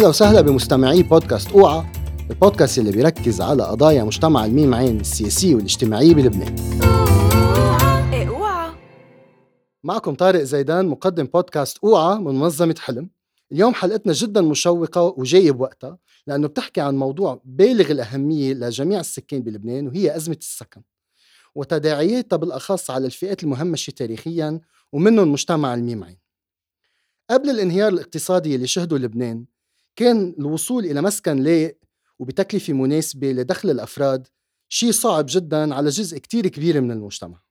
أهلا وسهلا بمستمعي بودكاست أوعى البودكاست اللي بيركز على قضايا مجتمع الميم عين السياسية والاجتماعية بلبنان. معكم طارق زيدان مقدم بودكاست أوعى من منظمة حلم. اليوم حلقتنا جدا مشوقة وجاية بوقتها لأنه بتحكي عن موضوع بالغ الأهمية لجميع السكان بلبنان وهي أزمة السكن وتداعياتها بالأخص على الفئات المهمشة تاريخيا ومنهم مجتمع الميم عين. قبل الانهيار الاقتصادي اللي شهده لبنان كان الوصول إلى مسكن لايق وبتكلفة مناسبة لدخل الأفراد شيء صعب جدا على جزء كتير كبير من المجتمع.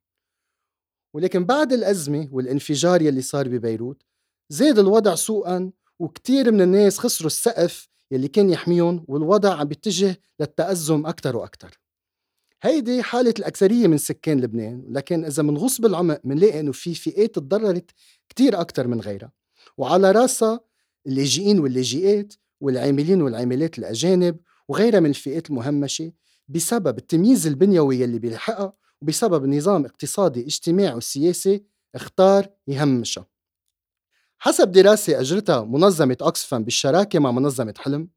ولكن بعد الأزمة والانفجار يلي صار ببيروت زاد الوضع سوءا وكتير من الناس خسروا السقف يلي كان يحميهم والوضع عم بيتجه للتأزم أكتر وأكتر. هيدي حالة الأكثرية من سكان لبنان لكن إذا منغوص بالعمق منلاقي إنه في فئات تضررت كتير أكتر من غيرها. وعلى رأسها اللاجئين واللاجئات والعاملين والعاملات الأجانب وغيرها من الفئات المهمشة بسبب التمييز البنيوي يلي بيلحقها وبسبب نظام اقتصادي اجتماعي وسياسي اختار يهمشها. حسب دراسة أجرتها منظمة أكسفام بالشراكة مع منظمة حلم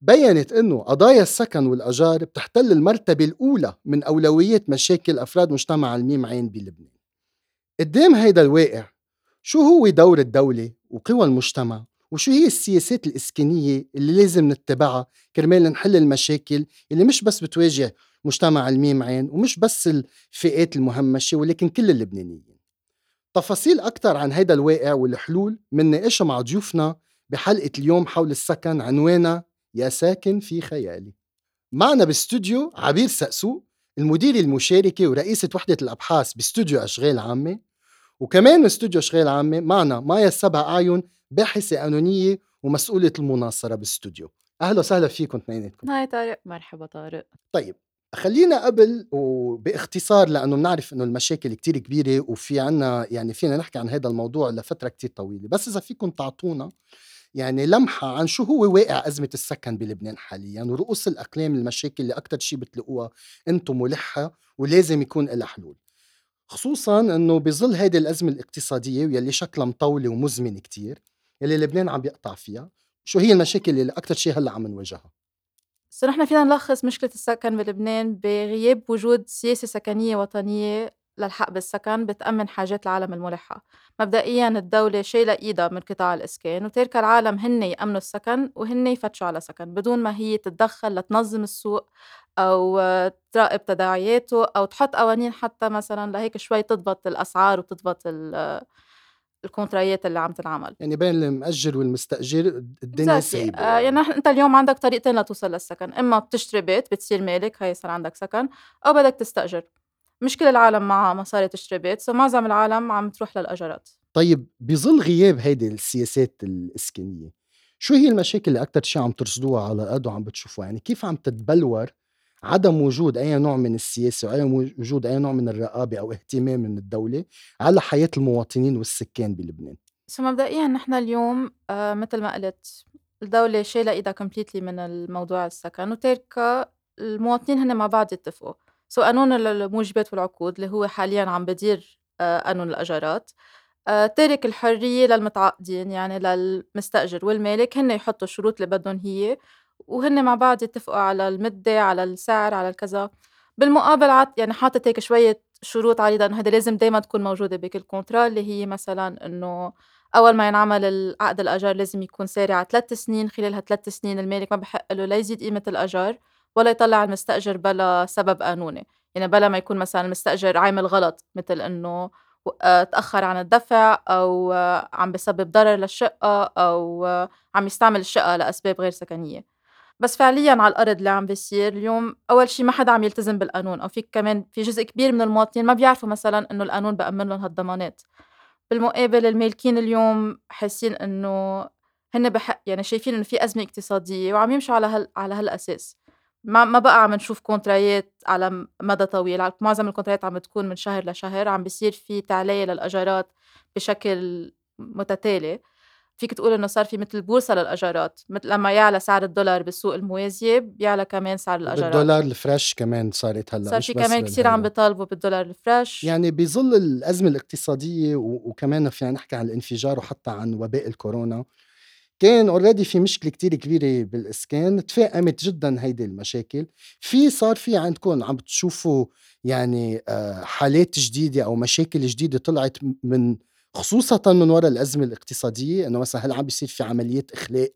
بينت أنه قضايا السكن والأجار بتحتل المرتبة الأولى من أولويات مشاكل أفراد مجتمع الميم عين بلبنان. قدام هيدا الواقع شو هو دور الدولة وقوى المجتمع؟ وشو هي السياسات الإسكانية اللي لازم نتبعها كرمال نحل المشاكل اللي مش بس بتواجه مجتمع الميم عين ومش بس الفئات المهمشة ولكن كل اللبنانيين؟ تفاصيل أكثر عن هيدا الواقع والحلول منناقشها مع ضيوفنا بحلقة اليوم حول السكن عنوانها يا ساكن في خيالي معنا باستوديو عبير سقسوق المديرة المشاركة ورئيسة وحدة الأبحاث باستوديو أشغال عامة وكمان من استوديو أشغال عامة معنا مايا سبع أعين باحثة قانونية ومسؤولة المناصرة باستوديو أهلا وسهلا فيكم اثنيناتكم. hi طارق مرحبا طارق. طيب خلينا قبل وباختصار لأنه بنعرف إنه المشاكل كتير كبيرة وفي عنا يعني فينا نحكي عن هذا الموضوع لفترة كتير طويلة. بس إذا فيكم تعطونا يعني لمحة عن شو هو واقع أزمة السكن بلبنان حاليا ورؤوس الأقلام المشاكل اللي أكتر شيء بتلاقوها أنتم ملحة ولازم يكون لها حلول. خصوصا أنه بظل هذه الأزمة الاقتصادية واللي شكلها مطولة ومزمنة كتير يلي لبنان عم يقطع فيها. شو هي المشاكل اللي أكتر شيء هلأ عم نواجهها؟ سو نحن فينا نلخص مشكلة السكن بلبنان بغياب وجود سياسة سكنية وطنية للحق بالسكن بتأمن حاجات العالم الملحة. مبدئيا الدولة شايلة إيدها من قطاع الإسكان وتركة العالم هن يأمنوا السكن وهن يفتشوا على سكن بدون ما هي تتدخل لتنظم السوق أو تراقب تداعياته أو تحط قوانين حتى مثلا لهيك شوي تضبط الأسعار وتضبط الكونترايات اللي عم تنعمل. يعني بين المأجر والمستأجر الدنيا سايبة آه يعني انت اليوم عندك طريقتين لتوصل للسكن. إما بتشتري بيت بتصير مالك هي صار عندك سكن أو بدك تستأجر. مش كل العالم معها مصاري تشتري بيت so معظم العالم عم تروح للأجرات. طيب بظل غياب هيدي السياسات الإسكانية شو هي المشاكل اللي أكتر شيء عم ترصدوها على الأرض وعم بتشوفوها؟ يعني كيف عم تتبلور عدم وجود أي نوع من السياسة وعدم وجود أي نوع من الرقابة أو اهتمام من الدولة على حياة المواطنين والسكان بلبنان. so مبدئيا نحن اليوم آه مثل ما قلت الدولة شايلة إيدها completely من الموضوع السكن وتاركة المواطنين هن مع بعض يتفقوا. so قانون الموجبات والعقود اللي هو حاليا عم بدير آه قانون الأجارات آه تارك الحرية للمتعاقدين يعني للمستأجر والمالك هن يحطوا الشروط اللي بدهم هي وهن مع بعض يتفقوا على المدة على السعر على الكذا بالمقابل عط يعني حاطط هيك شوية شروط عريضة إنه هيدي لازم دايما تكون موجودة بكل كونترا اللي هي مثلا إنه أول ما ينعمل العقد الأجار لازم يكون ساري على ثلاث سنين خلال هالثلاث سنين المالك ما بحق له لا يزيد قيمة الأجار ولا يطلع المستأجر بلا سبب قانوني. يعني بلا ما يكون مثلا المستأجر عامل غلط مثل إنه آه، تأخر عن الدفع أو عم بسبب ضرر للشقة أو عم يستعمل الشقة لأسباب غير سكنية. بس فعليًا على الأرض اللي عم بيصير اليوم أول شي ما حدا عم يلتزم بالقانون أو في كمان في جزء كبير من المواطنين ما بيعرفوا مثلًا إنه القانون بأمن لهم هالضمانات، بالمقابل المالكين اليوم حاسين إنه هن بحق يعني شايفين إنه في أزمة اقتصادية وعم يمشوا على هال على هالأساس، ما ما بقى عم نشوف كونترايات على مدى طويل، معظم الكونترايات عم بتكون من شهر لشهر، عم بيصير في تعلية للأجارات بشكل متتالي. فيك تقول إنه صار في مثل بورصة للأجارات، مثل لمّا يعلى سعر الدولار بالسوق الموازية بيعلى كمان سعر الأجارات. بالدولار ال fresh كمان صارت هلأ صار في كمان كثير عم بيطالبوا بالدولار ال fresh. يعني بظل الأزمة الاقتصادية وكمان فينا نحكي عن الانفجار وحتى عن وباء الكورونا، كان اوريدي في مشكلة كتير كبيرة بالإسكان تفاقمت جدا هيدي المشاكل في صار في عندكم عم تشوفوا يعني آه، حالات جديدة أو مشاكل جديدة طلعت من خصوصا من وراء الأزمة الاقتصادية إنه مثلا هل عم بيصير في عمليات إخلاء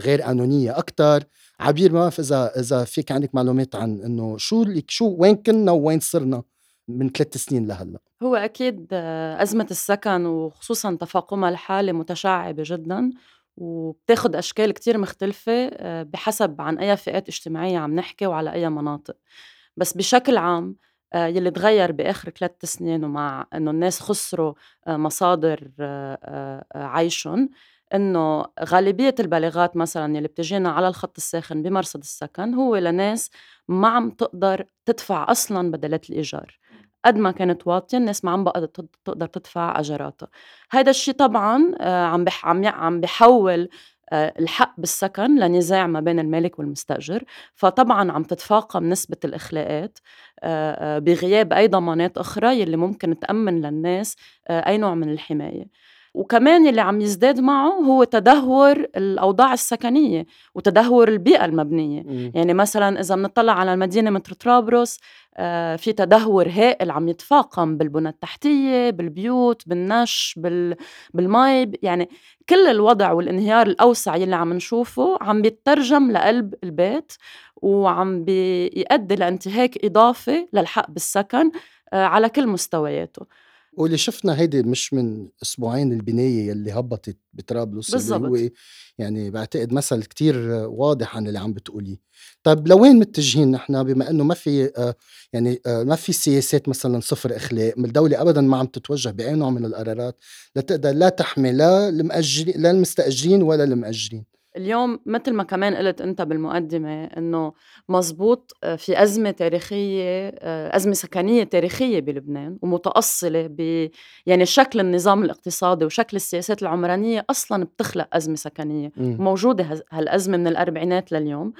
غير قانونيه أكثر عبير ما بعرف إذا إذا فيك عندك معلومات عن إنه شو شو وين كنا وين صرنا من ثلاث سنين لهلأ؟ هو أكيد آه، أزمة السكن وخصوصا تفاقمها الحالي متشعبة جدا وبتاخد أشكال كتير مختلفة آه، بحسب عن أي فئات اجتماعية عم نحكي وعلى أي مناطق. بس بشكل عام يلي تغير بآخر ثلاث سنين ومع إنه الناس خسروا مصادر عيشهم إنه غالبية البالغات مثلا يلي بتجينا على الخط الساخن بمرصد السكن هو لناس ما عم تقدر تدفع أصلا بدلات الإيجار. قد ما كانت واطية الناس ما عم بقى تقدر تدفع اجاراتها هذا الشيء طبعا آه، عم عم عم بحول آه، الحق بالسكن لنزاع ما بين المالك والمستأجر. فطبعا عم تتفاقم نسبة الإخلاءات آه، بغياب أي ضمانات أخرى يلي ممكن تأمن للناس أي نوع من الحماية. وكمان اللي عم يزداد معه هو تدهور الأوضاع السكنية وتدهور البيئة المبنية م. يعني مثلا إذا بنطلع على المدينة مثل طرابلس آه، في تدهور هائل عم يتفاقم بالبنى التحتية بالبيوت بالنش بال... بالمي يعني كل الوضع والانهيار الأوسع يلي عم نشوفه عم بيترجم لقلب البيت وعم بيؤدي لإنتهاك إضافي للحق بالسكن آه، على كل مستوياته واللي شفنا هيدي مش من أسبوعين البنايه يلي هبطت بطرابلس بالضبط اللي هو يعني بعتقد مثل كتير واضح عن اللي عم بتقوليه. طيب لوين متجهين نحن بما إنه ما في آه، يعني آه، ما في سياسات مثلا صفر اخلاق الدولة ابدا ما عم تتوجه بأي نوع من القرارات لتقدر لا تحمي لا المأجرين لا المستأجرين ولا المأجرين؟ اليوم مثل ما كمان قلت أنت بالمقدمة إنه مزبوط آه، في أزمة تاريخية آه، أزمة سكنية تاريخية بلبنان ومتأصلة ب يعني شكل النظام الاقتصادي وشكل السياسات العمرانية أصلا بتخلق أزمة سكنية م. موجودة هالأزمة من الأربعينات لليوم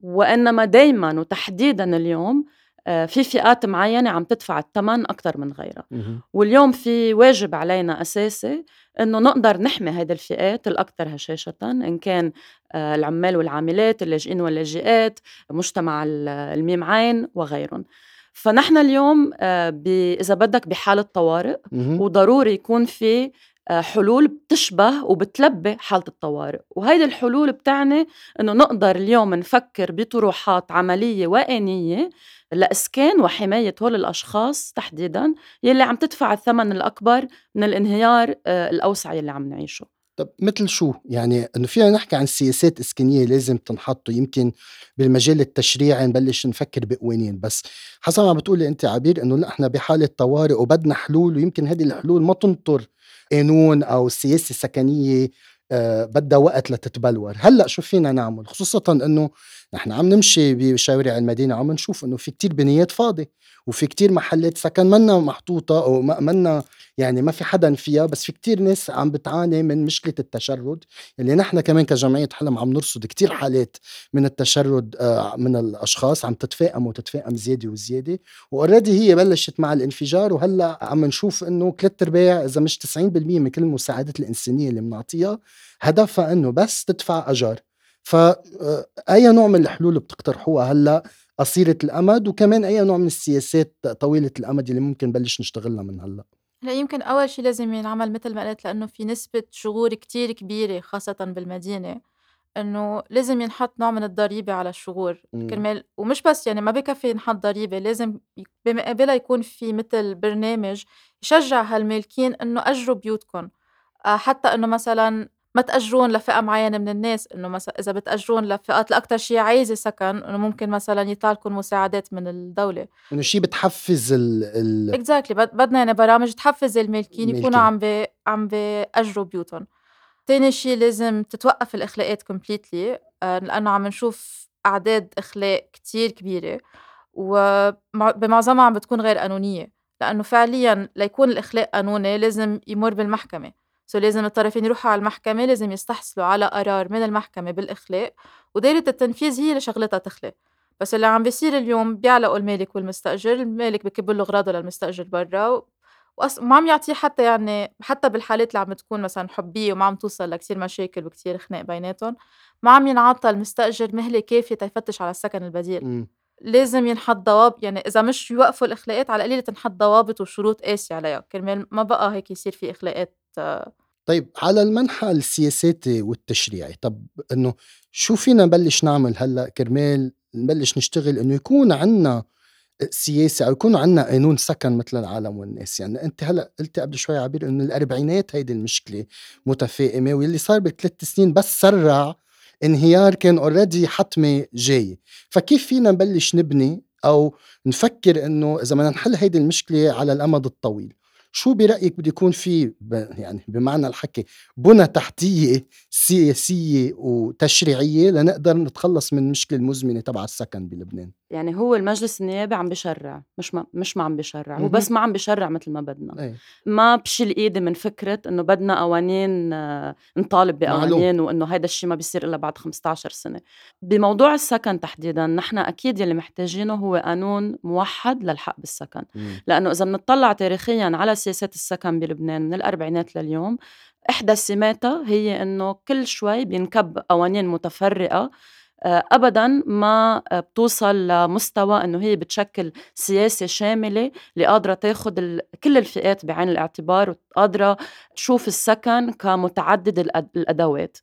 وإنما دائما وتحديدا اليوم في فئات معينة عم تدفع الثمن أكثر من غيرها. واليوم في واجب علينا أساسي أنه نقدر نحمي هذه الفئات الأكثر هشاشة إن كان آه، العمال والعاملات اللاجئين واللاجئات مجتمع الميم عين وغيرهم. فنحن اليوم آه، إذا بدك بحالة طوارئ وضروري يكون في حلول بتشبه وبتلبي حالة الطوارئ. وهيدي الحلول بتعني أنه نقدر اليوم نفكر بطروحات عملية وآنية لإسكان وحماية هول الأشخاص تحديدا يلي عم تدفع الثمن الأكبر من الانهيار آه، الأوسع يلي عم نعيشه. طب مثل شو؟ يعني إنه فينا نحكي عن سياسات إسكانية لازم تنحط ويمكن بالمجال التشريعي نبلش نفكر بقوانين. بس حسب ما بتقولي أنت عبير إنه نحن بحالة طوارئ وبدنا حلول ويمكن هذه الحلول ما تنطر قانون أو سياسة سكنية آه بدها وقت لتتبلور. هلأ شو فينا نعمل؟ خصوصا إنه نحن عم نمشي بشوارع المدينة عم نشوف إنه في كتير بنايات فاضي وفي كتير محلات سكن منا محطوطة أو منا يعني ما في حدا فيها بس في كتير ناس عم بتعاني من مشكلة التشرد. اللي نحن كمان كجمعية حلم عم نرصد كتير حالات من التشرد آه، من الأشخاص عم تتفاقم وتتفاقم زيادة وزيادة واوريدي هي بلشت مع الانفجار وهلأ عم نشوف إنه ثلاث ارباع إذا مش 90% من كل المساعدات الإنسانية اللي بنعطيها هدفها إنه بس تدفع أجار. فأي نوع من الحلول بتقترحوها؟ هلا قصيرة الأمد وكمان أي نوع من السياسات طويلة الأمد اللي ممكن نبلش نشتغلها من هلأ؟ هلا يمكن أول شيء لازم ينعمل مثل ما قلت لأنه في نسبة شغور كتير كبيرة خاصة بالمدينة إنه لازم ينحط نوع من الضريبة على الشغور. كرمال. ومش بس يعني ما بكفي ينحط ضريبة لازم بمقابلها يكون في مثل برنامج يشجع هالمالكين إنه أجروا بيوتكم آه، حتى إنه مثلا ما تأجرون لفئة معينة من الناس إنه مثلا إذا بتأجرون لفئات الأكثر شيء عايزة سكن إنه ممكن مثلا يطلع لكم مساعدات من الدولة. إنه شيء بتحفز ال ال exactly بدنا يعني برامج تحفز المالكين يكونوا عم بي عم بيأجروا بيوتهم. تاني شيء لازم تتوقف الإخلاءات completely آه، لأنه عم نشوف أعداد إخلاء كتير كبيرة وبمعظمها عم بتكون غير قانونية. لأنه فعليا ليكون الإخلاء قانوني لازم يمر بالمحكمة. سو لازم الطرفين يروحوا على المحكمة لازم يستحصلوا على قرار من المحكمة بالإخلاء ودايرة التنفيذ هي اللي شغلتها تخلق. بس اللي عم بيصير اليوم بيعلقوا المالك والمستأجر المالك بكب له أغراضه للمستأجر برا وأص... ما عم يعطيه حتى يعني حتى بالحالات اللي عم تكون مثلا حبية وما عم توصل لكتير مشاكل وكتير خناق بيناتهم ما عم ينعطى المستأجر مهلة كافية تيفتش على السكن البديل. إمم. لازم ينحط ضوابط يعني إذا مش يوقفوا الإخلاقات على القليلة تنحط ضوابط وشروط قاسية عليها. كرمال ما بقى هيك يصير في إخلاقات طيب على المنحى السياساتي والتشريعي طب إنه شو فينا نبلش نعمل هلأ؟ كرمال نبلش نشتغل إنه يكون عنا سياسة أو يكون عنا قانون سكن مثل العالم والناس. يعني أنت هلأ قلتي قبل شوي عبير إنه الأربعينات هيدي المشكلة متفائمه واللي صار بثلاث سنين بس سرع انهيار كان اوريدي حتمي جاي فكيف فينا نبلش نبني أو نفكر إنه إذا بدنا نحل هيدي المشكلة على الأمد الطويل؟ شو برأيك بده يكون في يعني بمعنى الحكي بنى تحتية سياسية وتشريعية لنقدر نتخلص من المشكلة المزمنة تبع السكن بلبنان؟ يعني هو المجلس النيابي عم بشرع مش ما مش ما عم بشرع هو بس ما عم بشرع مثل ما بدنا. أي. ما بشيل إيدي من فكرة إنه بدنا قوانين آه، نطالب بقوانين وإنه هيدا الشيء ما بيصير إلا بعد 15 سنة. بموضوع السكن تحديدا نحن أكيد يلي محتاجينه هو قانون موحد للحق بالسكن. مم. لأنه إذا بنطلع تاريخيا على سياسات السكن بلبنان من الأربعينات لليوم إحدى سماتها هي إنه كل شوي بينكب قوانين متفرقة ابدا ما بتوصل لمستوى إنه هي بتشكل سياسة شاملة اللي قادرة تاخذ كل الفئات بعين الاعتبار وقادرة تشوف السكن كمتعدد الأدوات.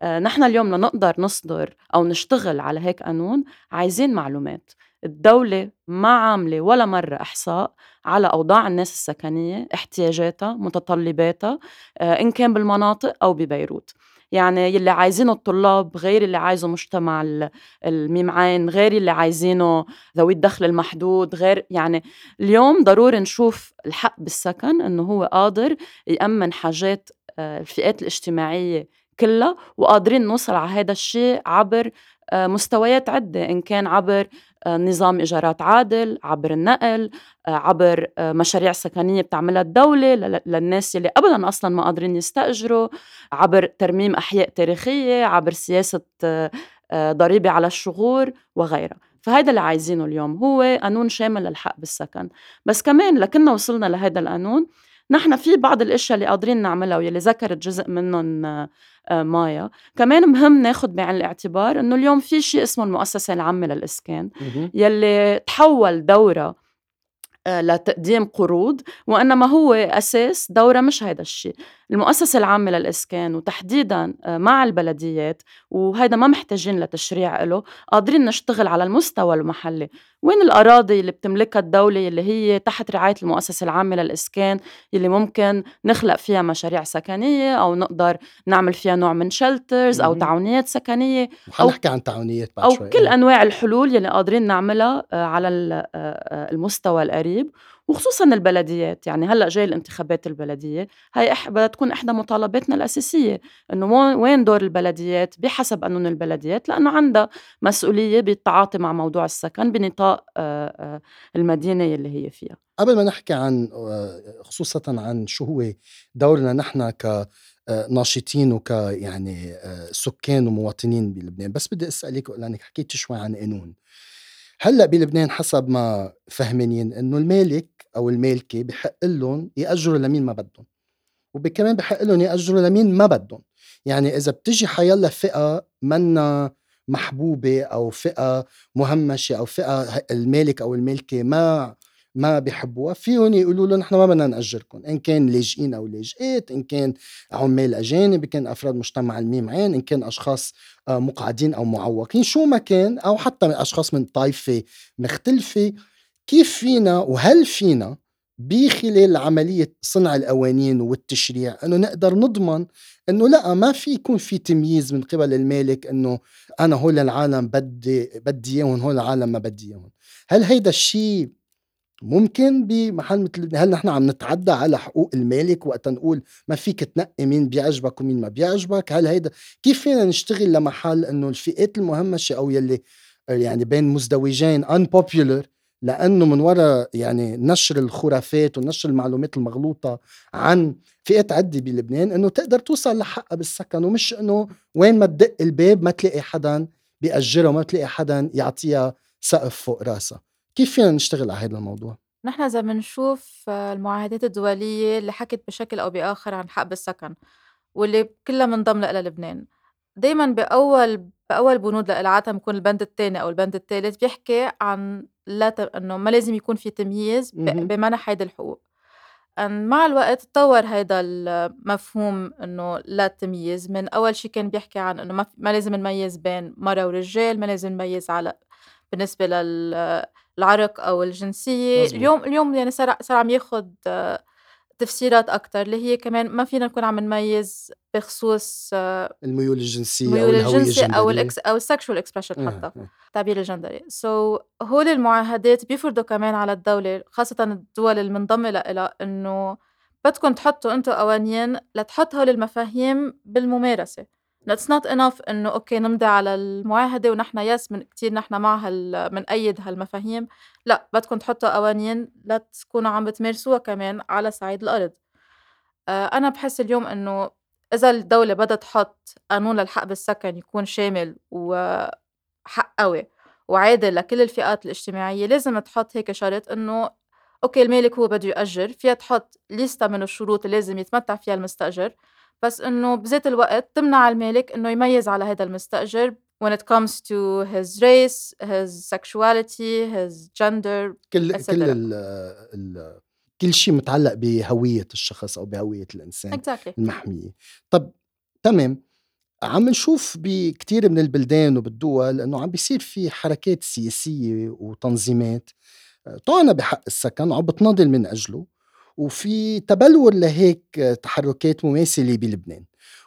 آه، نحن اليوم لنقدر نصدر أو نشتغل على هيك قانون عايزين معلومات. الدولة ما عاملة ولا مرة إحصاء على أوضاع الناس السكنية احتياجاتها متطلباتها آه، إن كان بالمناطق أو ببيروت. يعني يلي عايزينه الطلاب غير اللي عايزه مجتمع الميم عين غير اللي عايزينه ذوي الدخل المحدود غير يعني اليوم ضروري نشوف الحق بالسكن إنه هو قادر يأمن حاجات آه، الفئات الاجتماعية كلها وقادرين نوصل على هذا الشيء عبر آه، مستويات عدة إن كان عبر آه، نظام إيجارات عادل عبر النقل آه، عبر مشاريع سكنية بتعملها الدولة للناس اللي أبدا أصلا ما قادرين يستأجروا عبر ترميم أحياء تاريخية عبر سياسة ضريبة على الشغور وغيرها. فهيدا اللي عايزينه اليوم هو قانون شامل للحق بالسكن. بس كمان لكنا وصلنا لهذا القانون نحن في بعض الأشياء اللي قادرين نعملها واللي ذكرت جزء منهم مايا. كمان مهم ناخذ بعين الاعتبار إنه اليوم في شيء اسمه المؤسسة العامة للإسكان يلي تحول دورة آه، لتقديم قروض وإنما هو أساس دورة مش هيدا الشيء. المؤسسة العامة للإسكان وتحديدا آه، مع البلديات وهيدا ما محتاجين لتشريع له قادرين نشتغل على المستوى المحلي. وين الأراضي اللي بتملكها الدولة اللي هي تحت رعاية المؤسسة العامة للإسكان اللي ممكن نخلق فيها مشاريع سكنية أو نقدر نعمل فيها نوع من شلترز أو تعاونيات سكنية أو نحكي عن تعاونيات بعد أو شوي. كل أنواع الحلول اللي قادرين نعملها آه، على المستوى القريب. وخصوصا البلديات. يعني هلأ جاي الانتخابات البلدية هي إح بدها تكون إحدى مطالباتنا الأساسية إنه وين دور البلديات؟ بحسب قانون البلديات لأنه عندها مسؤولية بالتعاطي مع موضوع السكن بنطاق المدينة اللي هي فيها. قبل ما نحكي عن خصوصا عن شو هو دورنا نحن ك ناشطين وك يعني سكان ومواطنين بلبنان بس بدي أسألك لأنك حكيت شوي عن قانون. هلأ بلبنان حسب ما فهمانين إنه المالك أو المالكة بحق لهم يأجروا لمين ما بدهم وكمان بحق لهم يأجروا لمين ما بدهم. يعني إذا بتجي حيلا فئة منا محبوبة أو فئة مهمشة أو فئة المالك أو المالكة ما ما بيحبوها. فيهم يقولوا له نحن ما بدنا نأجركم إن كان لاجئين أو لاجئات إن كان عمال أجانب إن كان أفراد مجتمع الميم عين إن كان أشخاص آه، مقعدين أو معوقين. شو ما كان أو حتى من أشخاص من طائفة مختلفة. كيف فينا وهل فينا بخلال عملية صنع القوانين والتشريع إنه نقدر نضمن إنه لا ما في يكون في تمييز من قبل المالك إنه أنا هول العالم بدي بدي إياهم هول العالم ما بدي إياهم. هل هيدا الشيء ممكن بمحل مثل هل نحن عم نتعدى على حقوق المالك وقت نقول ما فيك تنقي مين بيعجبك ومين ما بيعجبك؟ هل هيدا كيف فينا نشتغل لمحل إنه الفئات المهمشه أو يلي يعني بين مزدوجين unpopular لأنه من وراء يعني نشر الخرافات ونشر المعلومات المغلوطة عن فئات عده بلبنان إنه تقدر توصل لحقها بالسكن ومش إنه وين ما تدق الباب ما تلاقي حدا بيأجرها وما تلاقي حدا يعطيها سقف فوق راسها. كيف فينا نشتغل على هذا الموضوع؟ نحن إذا بنشوف المعاهدات الدولية اللي حكت بشكل أو بآخر عن حق بالسكن واللي كلها منضم لها لبنان دايما بأول بأول بنود لها عادة بيكون البند الثاني أو البند الثالث بيحكي عن لا ت... إنه ما لازم يكون في تمييز مهم. بمنح هيدي الحقوق أن مع الوقت تطور هيدا المفهوم إنه لا تمييز من أول شي كان بيحكي عن إنه ما, ما لازم نميز بين مرة ورجال ما لازم نميز على بالنسبة للعرق أو الجنسية مزبوط. اليوم اليوم يعني صار صار عم ياخد آه، تفسيرات أكتر اللي هي كمان ما فينا نكون عم نميز بخصوص الميول الجنسية أو ميول الهوية الجنسي أو الجندرية الإكس أو ال sexual expression حتى. التعبير الجندري so so, هول المعاهدات بيفرضوا كمان على الدولة خاصة الدول المنضمة لها إنه بدكم تحطوا أنتوا قوانين لتحط هول المفاهيم بالممارسة It's not enough إنه okay نمضي على المعاهدة ونحن yes من كتير نحن مع هال منأيد هالمفاهيم. لا بدكم تحطوا قوانين لتكونوا عم بتمارسوها كمان على صعيد الأرض. آه، أنا بحس اليوم إنه إذا الدولة بدها تحط قانون للحق بالسكن يكون شامل وحق قوي وعادل لكل الفئات الاجتماعية لازم تحط هيك شرط إنه okay المالك هو بده يأجر فيها تحط ليستا من الشروط اللي لازم يتمتع فيها المستأجر. بس إنه بذات الوقت تمنع المالك إنه يميز على هذا المستأجر when it comes to his race, his sexuality, his gender كل etc. كل ال ال كل شيء متعلق بهوية الشخص أو بهوية الإنسان exactly. المحمية. طب تمام. عم نشوف بكتير من البلدان وبالدول إنه عم بيصير في حركات سياسية وتنظيمات آه، طعنة بحق السكن وعم بتناضل من أجله. وفي تبلور لهيك تحركات مماثلة بلبنان.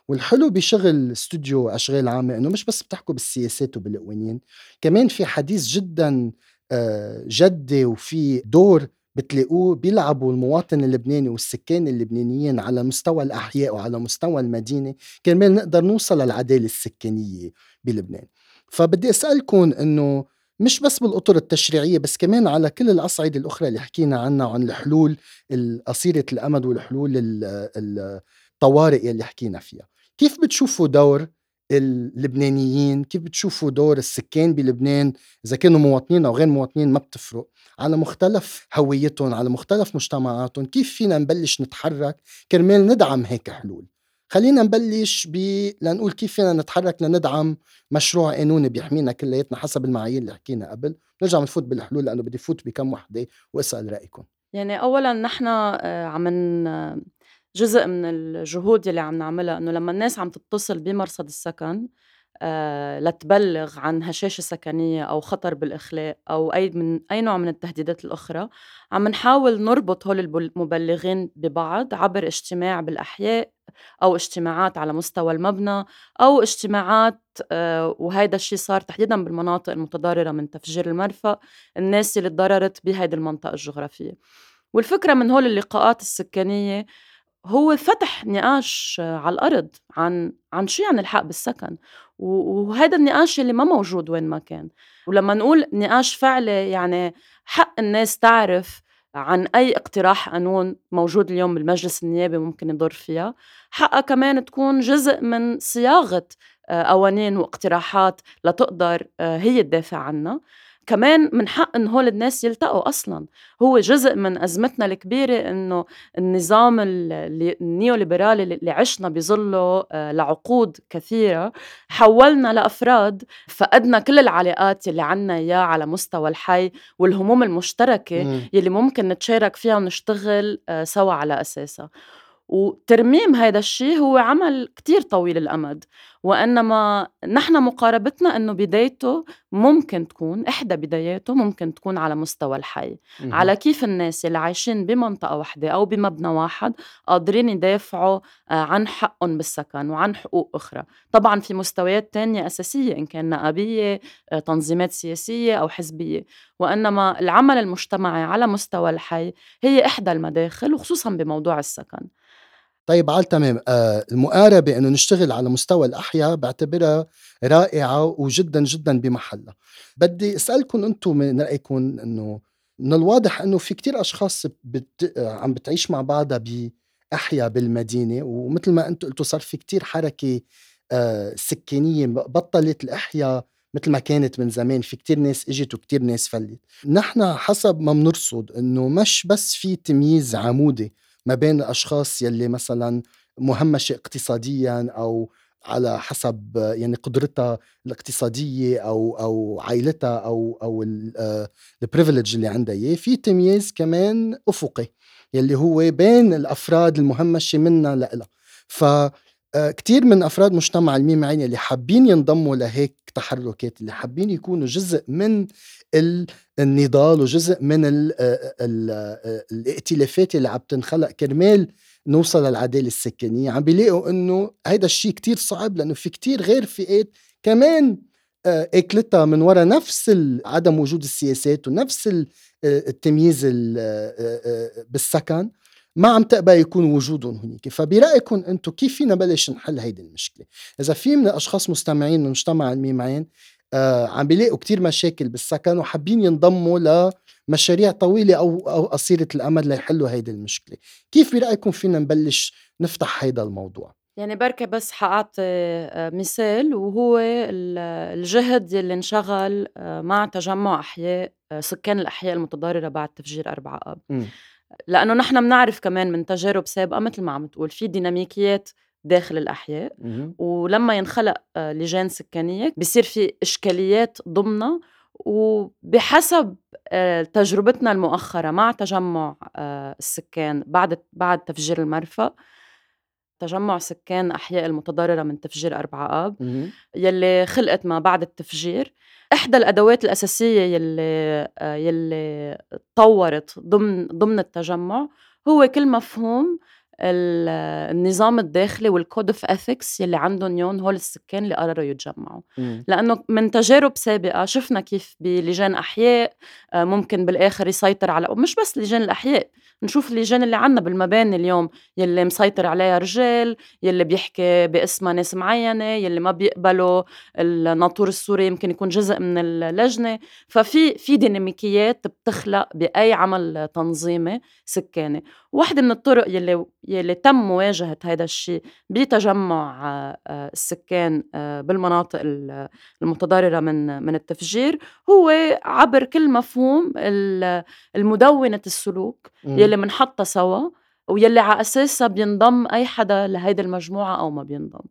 والحلو بشغل استوديو أشغال عامة إنه مش بس بتحكوا بالسياسات وبالقوانين كمان في حديث جدا آه، جدي وفي دور بتلاقوه بيلعبوا المواطن اللبناني والسكان اللبنانيين على مستوى الأحياء وعلى مستوى المدينة كرمال نقدر نوصل للعدالة السكانية بلبنان. فبدي أسألكم إنه مش بس بالأطر التشريعية بس كمان على كل الأصعدة الأخرى اللي حكينا عنها وعن الحلول القصيره الأمد والحلول ال- الطوارئ اللي حكينا فيها. كيف بتشوفوا دور اللبنانيين؟ كيف بتشوفوا دور السكان بلبنان؟ إذا كانوا مواطنين أو غير مواطنين ما بتفرق. على مختلف هويتهم على مختلف مجتمعاتهم كيف فينا نبلش نتحرك؟ كرمال ندعم هيك حلول. خلينا نبلش ب لنقول كيف فينا نتحرك لندعم مشروع قانوني بيحمينا كلياتنا حسب المعايير اللي حكينا قبل. نرجع نفوت بالحلول لأنه بدي فوت بكم وحدة وأسأل رأيكم. يعني أولًا نحن آآ عم جزء من الجهود يلّي عم نعملها إنه لمّا الناس عم تتصل بمرصد السكن لتبلّغ عن هشاشة سكنية أو خطر بالإخلاء أو أي من أي نوع من التهديدات الأخرى، عم نحاول نربط هول المبلّغين ببعض عبر اجتماع بالأحياء أو اجتماعات على مستوى المبنى أو اجتماعات آآ وهيدا الشي صار تحديدًا بالمناطق المتضررة من تفجير المرفأ، الناس يلّي تضررت بهيدي المنطقة الجغرافية. والفكرة من هول اللقاءات السكانية هو فتح نقاش على الأرض عن عن شو يعني الحق بالسكن و- وهيدا النقاش اللي ما موجود وين ما كان. ولما نقول نقاش فعلي يعني حق الناس تعرف عن أي اقتراح قانون موجود اليوم بالمجلس النيابي ممكن يضر فيها. حقها كمان تكون جزء من صياغة آه، قوانين واقتراحات لتقدر آه، هي تدافع عنها. كمان من حق إن هول الناس يلتقوا أصلا. هو جزء من أزمتنا الكبيرة إنه النظام النيوليبرالي اللي عشنا بظله آه، لعقود كثيرة حولنا لأفراد فقدنا كل العلاقات اللي عنا إياه على مستوى الحي والهموم المشتركة مم. يلي ممكن نتشارك فيها ونشتغل آه، سوا على أساسها. وترميم هذا الشيء هو عمل كتير طويل الأمد. وإنما نحن مقاربتنا إنه بدايته ممكن تكون إحدى بداياته ممكن تكون على مستوى الحي. مم. على كيف الناس اللي عايشين بمنطقة واحدة أو بمبنى واحد قادرين يدافعوا آه، عن حقهم بالسكن وعن حقوق أخرى. طبعا في مستويات تانية أساسية إن كان نقابية آه، تنظيمات سياسية أو حزبية. وإنما العمل المجتمعي على مستوى الحي هي إحدى المداخل وخصوصا بموضوع السكن. طيب عال تمام. آه المقاربة إنه نشتغل على مستوى الأحياء بعتبرها رائعة وجدا جدا بمحلها. بدي أسألكم أنتم من رأيكم إنه من الواضح إنه في كتير أشخاص بت... عم بتعيش مع بعضها بأحياء بالمدينة ومثل ما أنتم قلتوا صار في كتير حركة آه سكانية بطلت الأحياء مثل ما كانت من زمان. في كتير ناس إجت وكتير ناس فلت. نحن حسب ما بنرصد إنه مش بس في تمييز عمودي ما بين الأشخاص يلي مثلا مهمشة اقتصاديا أو على حسب يعني قدرتها الاقتصادية أو أو عائلتها أو أو ال privilege اللي عندها إياه. في تمييز كمان أفقي يلي هو بين الأفراد المهمشة منا لها ف كتير من أفراد مجتمع الميم عين اللي حابين ينضموا لهيك تحركات اللي حابين يكونوا جزء من النضال وجزء من ال ال الائتلافات اللي عم تنخلق كرمال نوصل للعدالة السكانيه عم بيلاقوا إنه هيدا الشيء كتير صعب لأنه في كتير غير فئات كمان أكلتها من وراء نفس عدم وجود السياسات ونفس التمييز بالسكن ما عم تقبل يكون وجودهم هنيك. فبرأيكم أنتم كيف فينا نبلش نحل هيدي المشكلة؟ إذا في من الأشخاص مستمعين من مجتمع الميمعين آه عم بيلاقوا كتير مشاكل بالسكن وحابين ينضموا لمشاريع طويلة أو أو قصيرة الأمد ليحلوا هيدي المشكلة. كيف برأيكم فينا نبلش نفتح هيدا الموضوع؟ يعني بركة بس حأعطي آه، مثال وهو الجهد يلي انشغل آه، مع تجمع أحياء آه، سكان الأحياء المتضررة بعد تفجير أربعة آب. لأنه نحن بنعرف كمان من تجارب سابقة مثل ما عم تقول في ديناميكيات داخل الأحياء. ولما ينخلق لجان سكانية بصير في إشكاليات ضمنها وبحسب تجربتنا المؤخرة مع تجمع السكان بعد بعد تفجير المرفأ تجمع سكان أحياء المتضررة من تفجير أربعة آب يلي خلقت ما بعد التفجير. إحدى الأدوات الأساسية يلي يلي تطورت ضمن ضمن التجمع هو كل مفهوم النظام الداخلي وال code of ethics يلي عندهم يون هول السكان اللي قرروا يتجمعوا. لأنه من تجارب سابقة شفنا كيف بلجان أحياء آه، ممكن بالآخر يسيطر على ومش بس لجان الأحياء نشوف اللجان اللي عنا بالمباني اليوم يلي مسيطر عليها رجال يلي بيحكي باسمها ناس معينة يلي ما بيقبلوا الناطور السوري يمكن يكون جزء من اللجنة. ففي في ديناميكيات بتخلق بأي عمل تنظيمي سكاني. واحدة من الطرق يلي يلي تم مواجهة هذا الشيء بتجمع آه، السكان آه، بالمناطق المتضررة من من التفجير هو عبر كل مفهوم المدونة السلوك يلي منحطها سوا ويلي على أساسها بينضم أي حدا لهيدي المجموعة أو ما بينضم.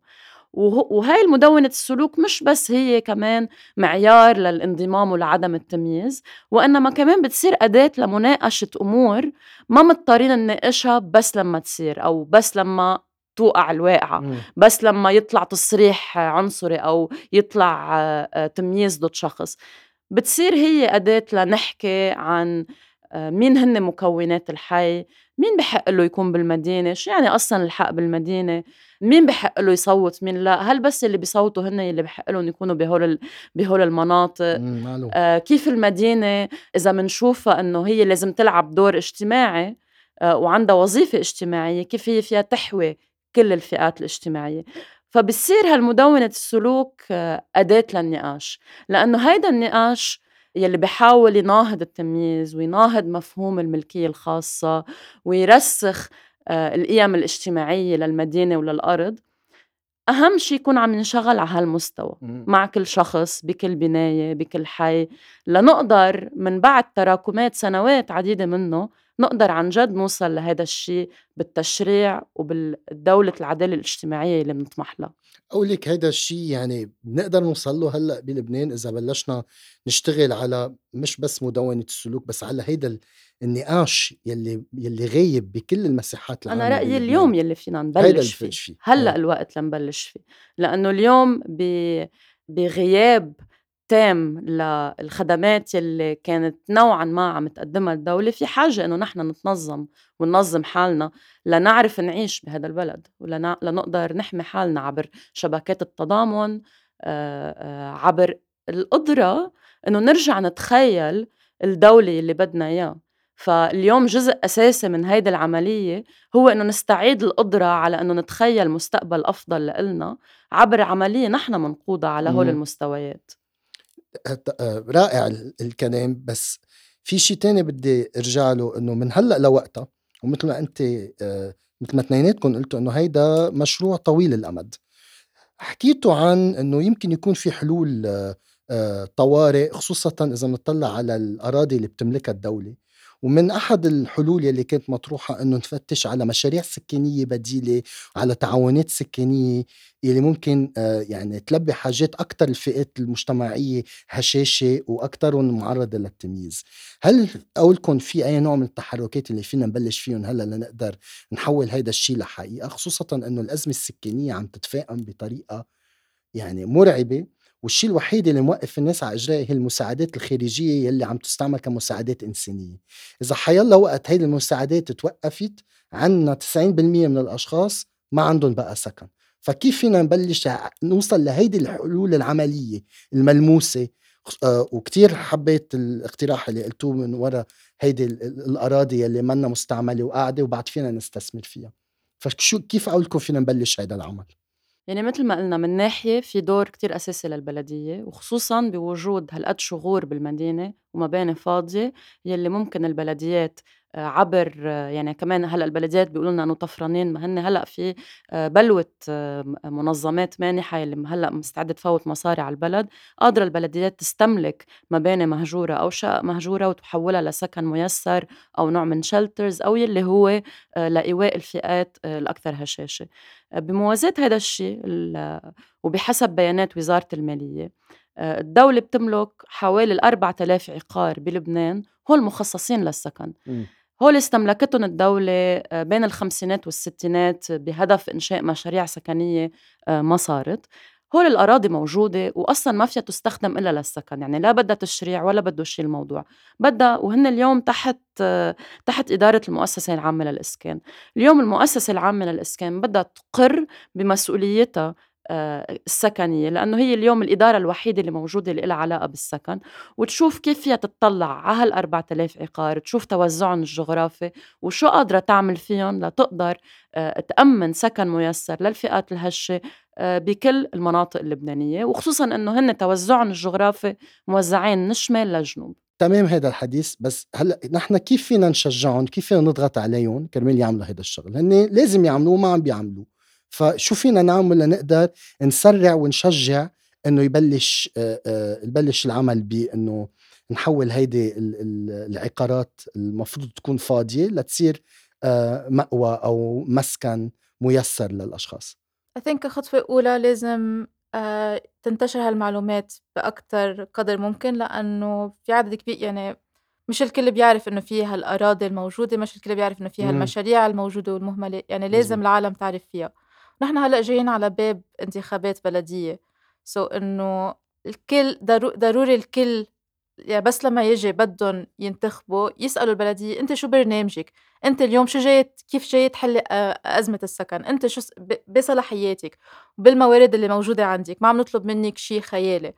وهي المدونة السلوك مش بس هي كمان معيار للانضمام ولعدم التمييز وإنما كمان بتصير أداة لمناقشة أمور ما مضطرين نناقشها بس لما تصير أو بس لما توقع الواقعة مم. بس لما يطلع تصريح عنصري أو يطلع آه، تمييز ضد شخص بتصير هي أداة لنحكي عن مين هن مكونات الحي؟ مين بحق له يكون بالمدينة؟ شو يعني أصلا الحق بالمدينة؟ مين بحق له يصوت؟ مين لا؟ هل بس اللي بيصوتوا هن اللي بحق لهم يكونوا بهول بهول المناطق؟ آه كيف المدينة إذا بنشوفها إنه هي لازم تلعب دور اجتماعي آه وعندها وظيفة اجتماعية كيف هي فيها تحوي كل الفئات الاجتماعية؟ فبصير هالمدونة السلوك آه أداة للنقاش لأنه هيدا النقاش يلي بحاول يناهض التمييز ويناهض مفهوم الملكية الخاصة ويرسخ آه، القيم الاجتماعية للمدينة وللأرض. أهم شيء يكون عم نشغل على هالمستوى مع كل شخص بكل بناية بكل حي لنقدر من بعد تراكمات سنوات عديدة منه نقدر عن جد نوصل لهذا الشيء بالتشريع وبالدولة العدالة الاجتماعية اللي بنطمح لها أقول لك هيدا الشيء يعني بنقدر نوصل له هلأ بلبنان إذا بلشنا نشتغل على مش بس مدونة السلوك بس على هيدا النقاش يلي يلي غايب بكل المساحات العامة أنا رأيي اليوم يلي فينا نبلش فيه. فيه هلأ آه. الوقت لنبلش فيه لأنه اليوم ب... بغياب تام للخدمات يلي كانت نوعا ما عم تقدمها الدولة في حاجة إنه نحن نتنظم وننظم حالنا لنعرف نعيش بهذا البلد ولنقدر نحمي حالنا عبر شبكات التضامن عبر القدرة إنه نرجع نتخيل الدولة اللي بدنا إياه. فاليوم جزء أساسي من هيدي العملية هو إنه نستعيد القدرة على إنه نتخيل مستقبل أفضل لإلنا عبر عملية نحن منقودة على هول المستويات. آه، رائع الكلام بس في شيء تاني بدي ارجع له إنه من هلأ لوقتها ومثل ما أنت آه، مثل ما اثنيناتكم قلتوا إنه هيدا مشروع طويل الأمد. حكيتوا عن إنه يمكن يكون في حلول آه، آه، طوارئ خصوصا إذا بنطلع على الأراضي اللي بتملكها الدولة. ومن أحد الحلول يلي كانت مطروحة إنه نفتش على مشاريع سكانيه بديلة على تعاونات سكانيه يلي ممكن آه، يعني تلبي حاجات أكثر الفئات المجتمعية هشاشة واكثرهم معرضة للتمييز. هل قولكم في أي نوع من التحركات اللي فينا نبلش فيهم هلأ لنقدر نحول هيدا الشيء لحقيقة؟ خصوصا إنه الأزمة السكانيه عم تتفاقم بطريقة يعني مرعبة والشيء الوحيد اللي موقف الناس على اجرائها هي المساعدات الخارجية يلي عم تستعمل كمساعدات إنسانية. إذا حيالله وقت هيدي المساعدات توقفت عندنا 90% من الأشخاص ما عندهم بقى سكن. فكيف فينا نبلش نوصل لهيدي الحلول العملية الملموسة؟ آه، وكتير حبيت الاقتراح اللي قلتوه من وراء هيدي الأراضي اللي منا مستعملة وقاعدة وبعد فينا نستثمر فيها. فشو كيف قولكم فينا نبلش هذا العمل؟ يعني مثل ما قلنا من ناحية في دور كتير أساسي للبلدية وخصوصا بوجود هالقد شغور بالمدينة ومباني فاضية يلي ممكن البلديات عبر آه، يعني كمان هلأ البلديات بيقولوا لنا إنه طفرانين ما هن هلأ في آه، بلوة منظمات مانحة اللي هلأ مستعدة تفوت مصاري على البلد. قادرة البلديات تستملك مباني مهجورة أو شقق مهجورة وتحولها لسكن ميسر أو نوع من شلترز أو يلي هو لإيواء الفئات الأكثر هشاشة. بموازاة هذا الشيء وبحسب بيانات وزارة المالية الدولة بتملك حوالي ال 4000 عقار بلبنان هول مخصصين للسكن. هول استملكتهم الدولة آه، بين الخمسينات والستينات بهدف إنشاء مشاريع سكنية آه، ما صارت. هول الأراضي موجودة وأصلا ما فيها تستخدم إلا للسكن يعني لا بدها تشريع ولا بده شيء الموضوع. بدها وهن اليوم تحت آه، تحت إدارة المؤسسة العامة للإسكان. اليوم المؤسسة العامة للإسكان بدها تقر بمسؤوليتها السكنية لأنه هي اليوم الإدارة الوحيدة اللي موجودة اللي لها علاقة بالسكن وتشوف كيف فيها تطلع على هال 4000 عقار تشوف توزعهم الجغرافي وشو قادرة تعمل فيهم لتقدر آه، تأمن سكن ميسر للفئات الهشة آه، بكل المناطق اللبنانية وخصوصا أنه هن توزعهم الجغرافي موزعين من الشمال للجنوب. تمام هذا الحديث بس هلأ نحن كيف فينا نشجعهم؟ كيف فينا نضغط عليهم كرمال يعملوا هذا الشغل؟ هن لازم يعملوه ما عم بيعملوه فشو فينا نعمل لنقدر نسرع ونشجع إنه يبلش يبلش العمل بإنه نحول هيدي العقارات المفروض تكون فاضية لتصير مأوى أو مسكن ميسر للأشخاص. I think كخطوة أولى لازم تنتشر هالمعلومات بأكتر قدر ممكن لأنه في عدد كبير يعني مش الكل بيعرف إنه في هالأراضي الموجودة مش الكل بيعرف إنه في هالمشاريع الموجودة والمهملة يعني لازم العالم تعرف فيها. نحن هلأ جايين على باب انتخابات بلدية سو so إنه الكل ضروري الكل يعني بس لما يجي بدهم ينتخبوا يسألوا البلدية أنت شو برنامجك؟ أنت اليوم شو جاي كيف جاي تحلي أزمة السكن؟ أنت شو بصلاحياتك وبالموارد اللي موجودة عندك ما عم نطلب منك شيء خيالي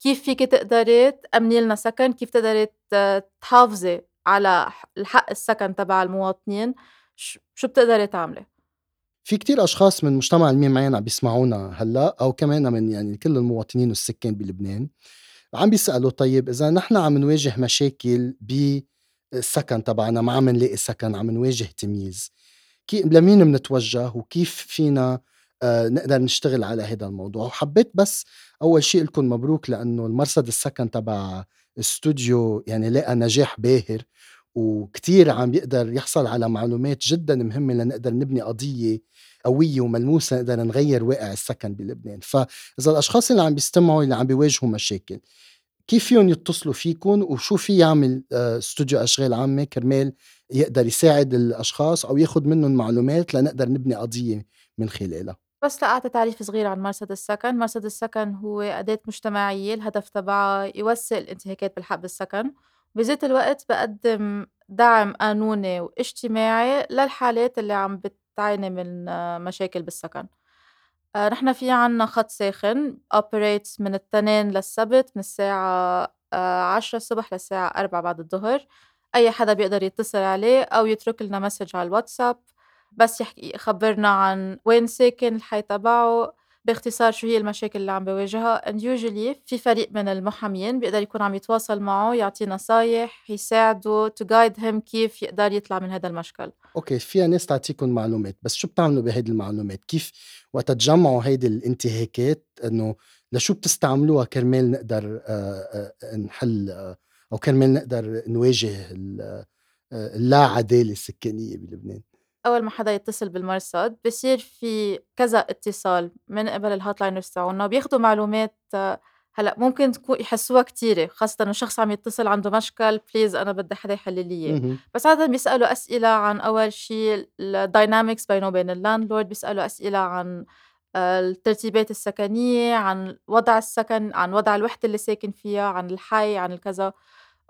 كيف فيك تقدري تأمني لنا سكن؟ كيف تقدري تحافظي على الحق السكن تبع المواطنين؟ شو بتقدري تعملي؟ في كتير أشخاص من المجتمع اللي معنا عم بيسمعونا هلأ أو كمان من يعني كل المواطنين والسكان بلبنان عم بيسألوا طيب إذا نحن عم نواجه مشاكل بالسكن تبعنا ما عم نلاقي سكن عم نواجه تمييز لمين بنتوجه وكيف فينا آه نقدر نشتغل على هذا الموضوع؟ وحبيت بس أول شيء لكم مبروك لأنه المرصد السكن تبع استوديو يعني لقى نجاح باهر وكتير عم بيقدر يحصل على معلومات جدا مهمة لنقدر نبني قضية قوية وملموسة نقدر نغير واقع السكن بلبنان. فإذا الأشخاص اللي عم بيستمعوا اللي عم بيواجهوا مشاكل كيف فيهم يتصلوا فيكم وشو في يعمل آه، استوديو أشغال عامة كرمال يقدر يساعد الأشخاص أو ياخد منهم معلومات لنقدر نبني قضية من خلالها؟ بس لأعطي تعريف صغير عن مرصد السكن. مرصد السكن هو أداة مجتمعية الهدف تبعها يوسع الانتهاكات بالحق بالسكن. بذات الوقت بقدم دعم قانوني واجتماعي للحالات اللي عم بتعاني من مشاكل بالسكن. آه، نحن في عنا خط ساخن operates من التنين للسبت من الساعة آه، عشرة الصبح للساعة أربعة بعد الظهر. أي حدا بيقدر يتصل عليه أو يترك لنا message على الواتساب بس يحكي يخبرنا عن وين ساكن الحي تبعه. باختصار شو هي المشاكل اللي عم بيواجهها. And usually في فريق من المحامين بيقدر يكون عم يتواصل معه يعطيه نصايح يساعده to guide him كيف يقدر يطلع من هذا المشكل. okay فيها ناس تعطيكم معلومات بس شو بتعملوا بهيدي المعلومات؟ كيف وقت تجمعوا هيدي الانتهاكات إنه لشو بتستعملوها كرمال نقدر آه، آه، نحل أو كرمال نقدر نواجه اللا عداله السكانية بلبنان؟ أول ما حدا يتصل بالمرصد بصير في كذا اتصال من قبل ال hotliners تاعونا بياخذوا معلومات هلأ ممكن تكون يحسوها كتيرة خاصة إنه شخص عم يتصل عنده مشكل please أنا بدي حدا يحل لي إياه. بس عادة بيسألوا أسئلة عن أول شيء ال dynamics بينه وبين ال landlord بيسألوا أسئلة عن آه، الترتيبات السكنية عن وضع السكن عن وضع الوحدة اللي ساكن فيها عن الحي عن الكذا.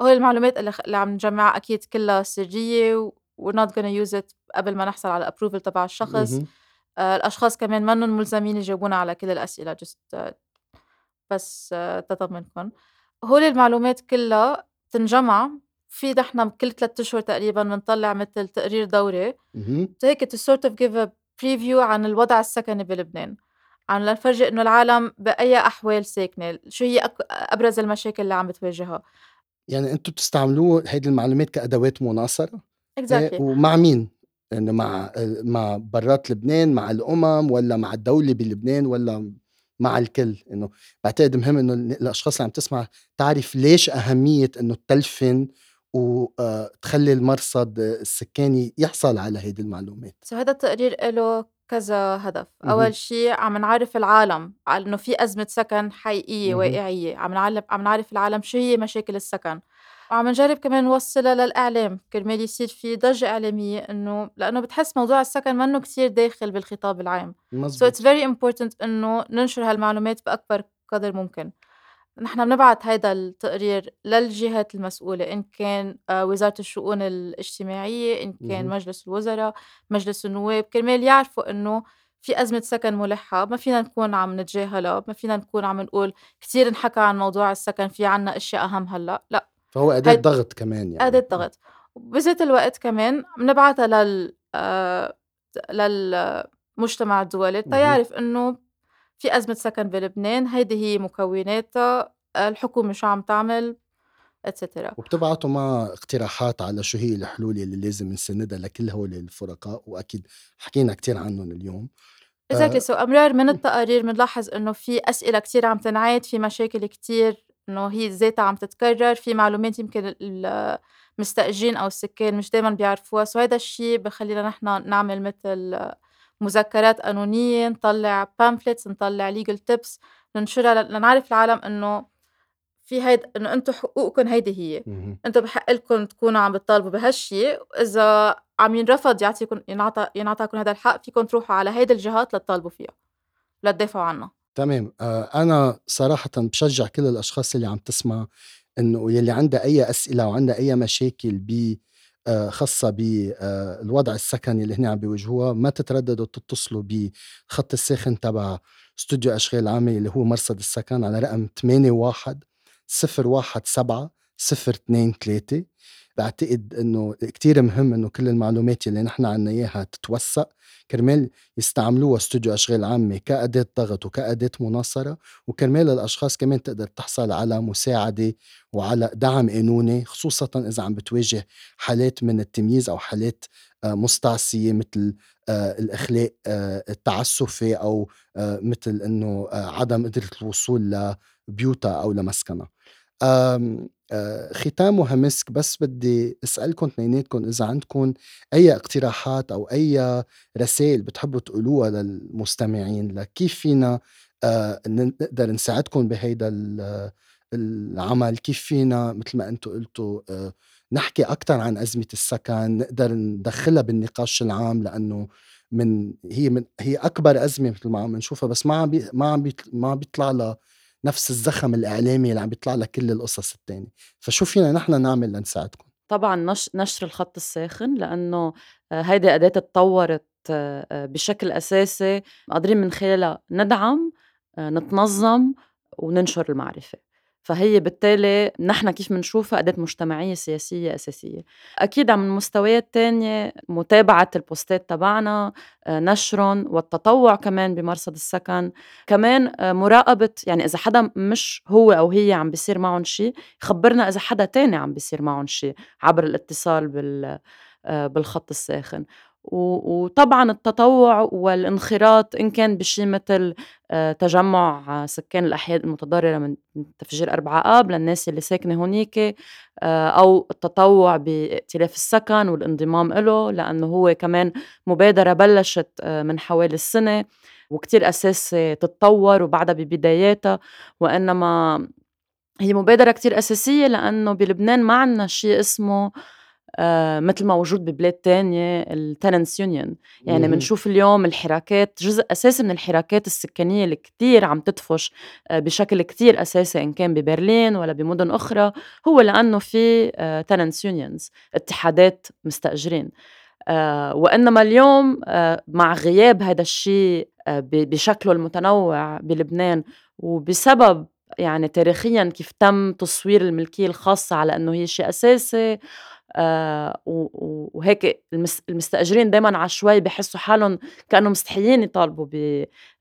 هول المعلومات اللي, عم نجمعها أكيد كلها سرية و we're not gonna use it قبل ما نحصل على approval تبع الشخص. آه الأشخاص كمان منهم ملزمين يجاوبونا على كل الأسئلة just uh, بس uh, تطمنكم هول المعلومات كلها تنجمع. في نحن كل ثلاث أشهر تقريبا بنطلع مثل تقرير دوري. هيك to sort of give a preview عن الوضع السكني بلبنان عن لنفرجي إنه العالم بأي أحوال ساكنة شو هي أبرز المشاكل اللي عم بتواجهها. يعني أنتم بتستعملوه هيدي المعلومات كأدوات مناصرة؟ Exactly. ومع مين؟ يعني مع مع برات لبنان مع الأمم ولا مع الدولة بلبنان ولا مع الكل. إنه بعتقد مهم إنه الأشخاص اللي عم تسمع تعرف ليش أهمية إنه تلفن وتخلي المرصد السكاني يحصل على هيدي المعلومات. سو هذا التقرير له كذا هدف. أول شيء عم نعرف العالم على إنه في أزمة سكن حقيقية واقعية. عم نعلم عم نعرف العالم شو هي مشاكل السكن. وعم نجرب كمان نوصّلها للإعلام، كرمال يصير في ضجّة إعلامية إنه لإنه بتحس موضوع السكن منّه كتير داخل بالخطاب العام، so it's very important إنه ننشر هالمعلومات بأكبر قدر ممكن. نحن بنبعت هيدا التقرير للجهات المسؤولة إن كان آه، وزارة الشؤون الاجتماعية، إن كان. مجلس الوزراء، مجلس النواب، كرمال يعرفوا إنه في أزمة سكن ملحّة، ما فينا نكون عم نتجاهلها، ما فينا نكون عم نقول كتير انحكى عن موضوع السكن في عنا أشياء أهم هلّأ، لأ. فهو هيد ضغط كمان يعني. أداة ضغط. وبذات الوقت كمان بنبعتها لل آه، للمجتمع الدولي تيعرف إنه في أزمة سكن بلبنان هيدي هي مكوناتها الحكومة شو عم تعمل اتسترا وبتبعتوا مع اقتراحات على شو هي الحلول اللي لازم نسندها لكل هول الفرقاء وأكيد حكينا كتير عنهم اليوم. exactly so أمرار من التقارير بنلاحظ إنه في أسئلة كتير عم تنعاد في مشاكل كتير إنه هي ذاتها عم تتكرر، في معلومات يمكن المستأجرين أو السكان مش دايمًا بيعرفوها، so هيدا الشي بخلّينا نحن نعمل متل مذكرات قانونية، نطلّع pamphlets نطلّع legal tips ننشرها لنعرف العالم إنه في هيدا إنه أنتم حقوقكم هيدي هي، أنتم بحق لكم تكونوا عم بتطالبوا بهالشي، وإذا عم ينرفض يعطيكم ينعطى ينعطاكم هذا الحق فيكم تروحوا على هيدي الجهات لتطالبوا فيها، لتدافعوا عنها. تمام. آه، أنا صراحةً بشجّع كل الأشخاص اللي عم تسمع إنه يلّي عندها أي أسئلة وعندها أي مشاكل ب آه، خاصة بالوضع آه، السكني اللي هن عم بيواجهوها ما تترددوا تتصلوا بالخط الساخن تبع استوديو أشغال عامة اللي هو مرصد السكن على رقم 81 017 023 بعتقد إنه كتير مهم إنه كل المعلومات اللي نحن عنا إياها تتوثق. كرمال يستعملوها استوديو أشغال عامة كأداة ضغط وكأداة مناصرة وكرمال الأشخاص كمان تقدر تحصل على مساعدة وعلى دعم قانوني خصوصا إذا عم بتواجه حالات من التمييز أو حالات آه، مستعصية مثل آه، الاخلاق آه، التعسفي أو مثل إنه عدم قدرة الوصول لبيوتها أو لمسكنها. ختامها مسك بس بدي اسالكم اثنيناتكم إذا عندكم أي اقتراحات أو أي رسائل بتحبوا تقولوها للمستمعين لكيف فينا نقدر نساعدكم بهيدا العمل كيف فينا مثل ما أنتم قلتوا نحكي أكثر عن أزمة السكن نقدر ندخلها بالنقاش العام لأنه من هي من هي أكبر أزمة مثل ما عم نشوفها بس ما عم ما عم ما بيطلع لها نفس الزخم الإعلامي اللي عم بيطلع لك كل القصص التانية. فشو فينا نحن نعمل لنساعدكم؟ طبعا نش نشر الخط الساخن لأنه آه، هيدي أداة تطورت آه، آه، بشكل أساسي قادرين من خلالها ندعم نتنظم وننشر المعرفة. فهي بالتالي نحن كيف بنشوفها أداة مجتمعية سياسية أساسية. أكيد عم المستويات التانية متابعة البوستات تبعنا آه، نشرهم والتطوع كمان بمرصد السكن. كمان آه، مراقبة يعني إذا حدا مش هو أو هي عم بيصير معهم شيء يخبرنا إذا حدا تاني عم بيصير معهم شيء عبر الاتصال بال آه، بالخط الساخن. وطبعا التطوع والانخراط إن كان بشي مثل آه، تجمع سكان الأحياء المتضررة من تفجير أربعة آب للناس اللي ساكنة هونيك آه، أو التطوع بائتلاف السكن والانضمام له لأنه هو كمان مبادرة بلشت آه، من حوالي السنة وكتير أساسي تتطور وبعدها ببداياتها وإنما هي مبادرة كتير أساسية لأنه بلبنان ما عنا شي اسمه مثل ما موجود ببلاد تانية التننس يونيون. يعني بنشوف اليوم الحراكات جزء أساسي من الحراكات السكانية اللي كتير عم تدفش آه بشكل كتير أساسي إن كان ببرلين ولا بمدن أخرى هو لأنه في آه تننس يونيونز اتحادات مستأجرين. آه وإنما اليوم آه مع غياب هذا الشيء آه بشكله المتنوع بلبنان وبسبب يعني تاريخيا كيف تم تصوير الملكية الخاصة على إنه هي شيء أساسي آه وهيك المستأجرين دايما عشوائي بحسوا حالهم كأنه مستحيين يطالبوا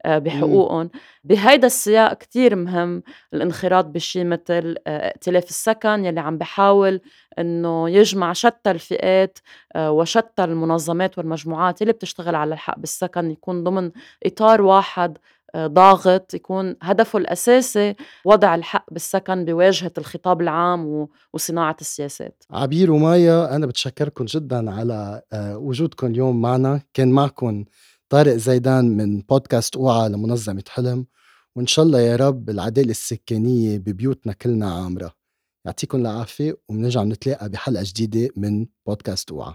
آه بحقوقهم. بهيدا السياق كتير مهم الانخراط بشي مثل آه ائتلاف السكن يلي عم بحاول إنه يجمع شتى الفئات آه وشتى المنظمات والمجموعات اللي بتشتغل على الحق بالسكن يكون ضمن إطار واحد ضاغط يكون هدفه الأساسي وضع الحق بالسكن بواجهة الخطاب العام وصناعة السياسات. عبير ومايا أنا بتشكركم جدا على آه، وجودكم اليوم معنا. كان معكم طارق زيدان من بودكاست أوعى لمنظمة حلم. وإن شاء الله يا رب العدالة السكانية ببيوتنا كلنا عامرة. يعطيكم العافية وبنرجع نتلاقى بحلقة جديدة من بودكاست أوعى.